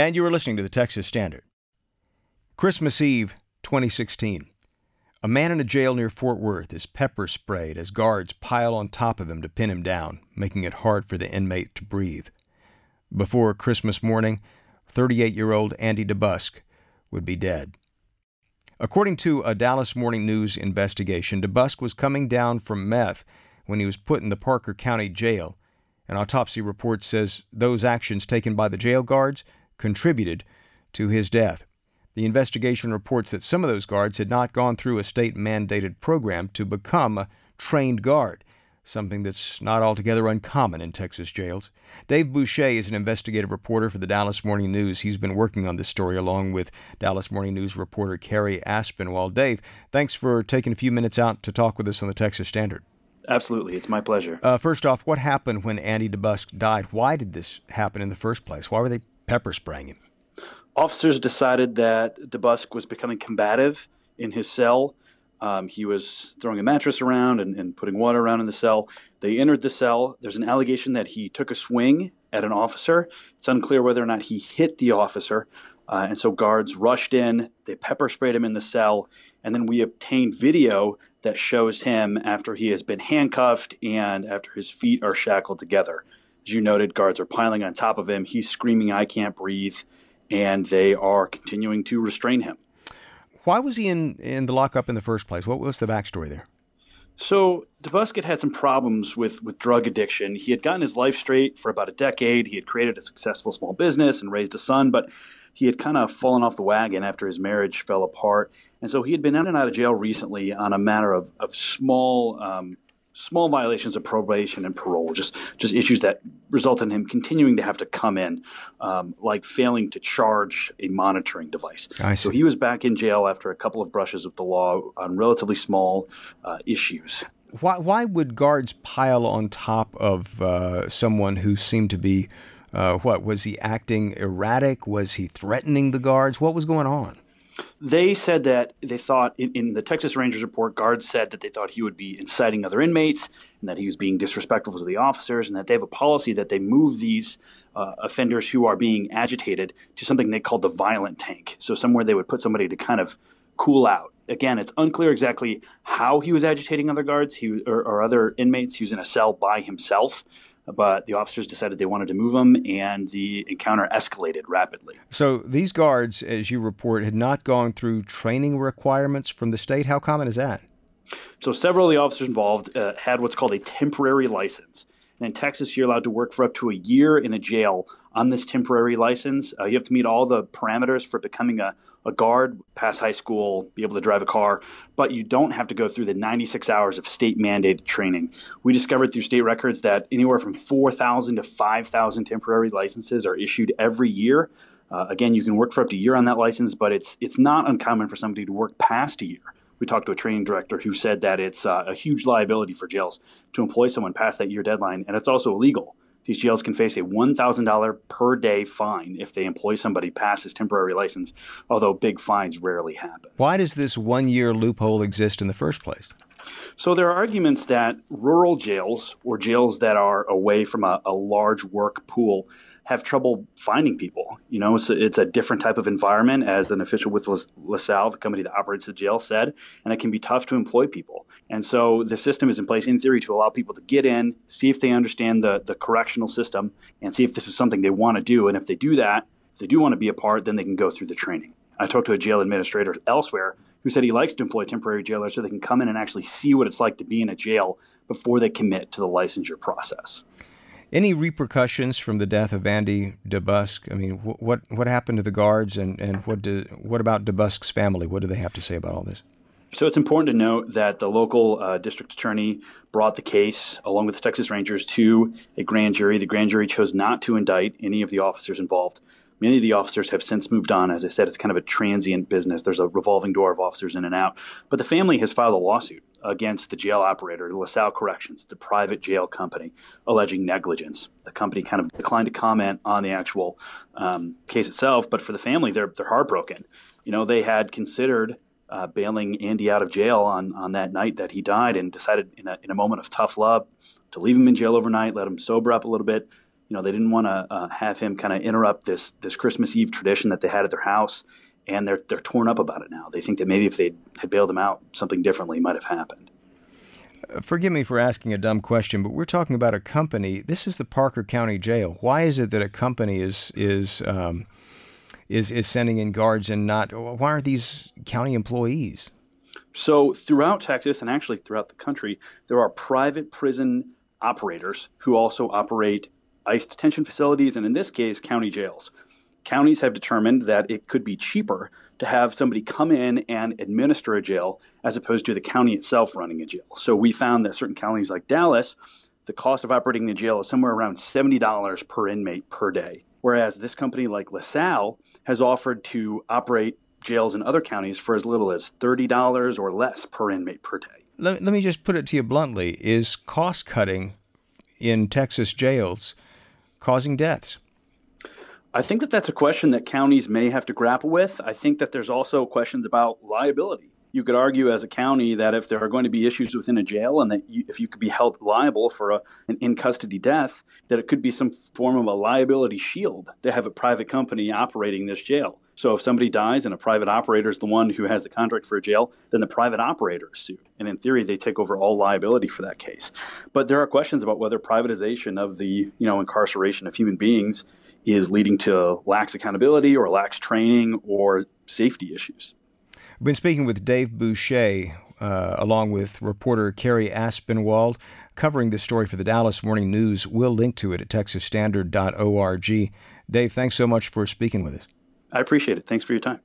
And you are listening to the Texas Standard. Christmas Eve, 2016. A man in a jail near Fort Worth is pepper sprayed as guards pile on top of him to pin him down, making it hard for the inmate to breathe. Before Christmas morning, 38 year old Andy DeBusk would be dead. According to a Dallas Morning News investigation, DeBusk was coming down from meth when he was put in the Parker County Jail. An autopsy report says those actions taken by the jail guards contributed to his death. The investigation reports that some of those guards had not gone through a state mandated program to become a trained guard, something that's not altogether uncommon in Texas jails. Dave Boucher is an investigative reporter for the Dallas Morning News. He's been working on this story along with Dallas Morning News reporter Cary Aspinwall. Dave, thanks for taking a few minutes out to talk with us on the Texas Standard. Absolutely. It's my pleasure. Uh, first off, what happened when Andy DeBusk died? Why did this happen in the first place? Why were they pepper spraying him? Officers decided that DeBusk was becoming combative in his cell. Um, he was throwing a mattress around and, and, putting water around in the cell. They entered the cell. There's an allegation that he took a swing at an officer. It's unclear whether or not he hit the officer. Uh, and so guards rushed in, they pepper sprayed him in the cell, and then we obtained video that shows him after he has been handcuffed and after his feet are shackled together. You noted, guards are piling on top of him. He's screaming, I can't breathe and they are continuing to restrain him. Why was he in, in the lockup in the first place? What was the backstory there? So DeBusk had some problems with, with drug addiction. He had gotten his life straight for about a decade. He had created a successful small business and raised a son, but he had kind of fallen off the wagon after his marriage fell apart. And so he had been in and out of jail recently on a matter of, of small um, small violations of probation and parole, just just issues that result in him continuing to have to come in, um, like failing to charge a monitoring device. So he was back in jail after a couple of brushes with the law on relatively small uh, issues. Why, why would guards pile on top of uh, someone who seemed to be, uh, what, was he acting erratic? Was he threatening the guards? What was going on? They said that they thought in, in, the Texas Rangers report, guards said that they thought he would be inciting other inmates and that he was being disrespectful to the officers, and that they have a policy that they move these uh, offenders who are being agitated to something they called the violent tank. So somewhere they would put somebody to kind of cool out. Again, it's unclear exactly how he was agitating other guards he, or, or other inmates. He was in a cell by himself but the officers decided they wanted to move him, and the encounter escalated rapidly. So these guards, as you report, had not gone through training requirements from the state. How common is that? So several of the officers involved uh, had what's called a temporary license. And in Texas, you're allowed to work for up to a year in a jail on this temporary license. Uh, you have to meet all the parameters for becoming a, a guard, pass high school, be able to drive a car, but you don't have to go through the 96 hours of state mandated training. We discovered through state records that anywhere from 4,000 to 5,000 temporary licenses are issued every year. Uh, again, you can work for up to a year on that license, but it's it's not uncommon for somebody to work past a year we talked to a training director who said that it's uh, a huge liability for jails to employ someone past that year deadline, and it's also illegal. These jails can face a $1,000 per day fine if they employ somebody past this temporary license, although big fines rarely happen. Why does this one year loophole exist in the first place? So there are arguments that rural jails or jails that are away from a, a large work pool have trouble finding people. You know, so it's a different type of environment, as an official with LaSalle, the company that operates the jail, said, and it can be tough to employ people. And so the system is in place, in theory, to allow people to get in, see if they understand the, the correctional system, and see if this is something they want to do. And if they do that, if they do want to be a part, then they can go through the training. I talked to a jail administrator elsewhere who said he likes to employ temporary jailers so they can come in and actually see what it's like to be in a jail before they commit to the licensure process. Any repercussions from the death of Andy DeBusk? I mean, wh- what what happened to the guards, and, and what do, what about DeBusk's family? What do they have to say about all this? So it's important to note that the local uh, district attorney brought the case, along with the Texas Rangers, to a grand jury. The grand jury chose not to indict any of the officers involved. Many of the officers have since moved on. As I said, it's kind of a transient business. There's a revolving door of officers in and out. But the family has filed a lawsuit against the jail operator, LaSalle Corrections, the private jail company, alleging negligence. The company kind of declined to comment on the actual um, case itself, but for the family, they're, they're heartbroken. You know, they had considered uh, bailing Andy out of jail on, on that night that he died and decided in a, in a moment of tough love to leave him in jail overnight, let him sober up a little bit, You know, they didn't want to uh, have him kind of interrupt this this Christmas Eve tradition that they had at their house, and they're they're torn up about it now. They think that maybe if they had bailed him out, something differently might have happened. Forgive me for asking a dumb question, but we're talking about a company. This is the Parker County Jail. Why is it that a company is is um, is is sending in guards and not? Why aren't these county employees? So throughout Texas and actually throughout the country, there are private prison operators who also operate ICE detention facilities, and in this case, county jails. Counties have determined that it could be cheaper to have somebody come in and administer a jail as opposed to the county itself running a jail. So we found that certain counties like Dallas, the cost of operating a jail is somewhere around $70 per inmate per day. Whereas this company like LaSalle has offered to operate jails in other counties for as little as $30 or less per inmate per day. Let, let me just put it to you bluntly is cost cutting in Texas jails causing deaths? I think that that's a question that counties may have to grapple with. I think that there's also questions about liability. You could argue as a county that if there are going to be issues within a jail and that you, if you could be held liable for a, an in custody death, that it could be some form of a liability shield to have a private company operating this jail. So if somebody dies and a private operator is the one who has the contract for a jail, then the private operator is sued. And in theory, they take over all liability for that case. But there are questions about whether privatization of the you know incarceration of human beings is leading to lax accountability or lax training or safety issues. We've been speaking with Dave Boucher, uh, along with reporter Cary Aspinwall, covering this story for the Dallas Morning News. We'll link to it at texasstandard.org. Dave, thanks so much for speaking with us. I appreciate it. Thanks for your time.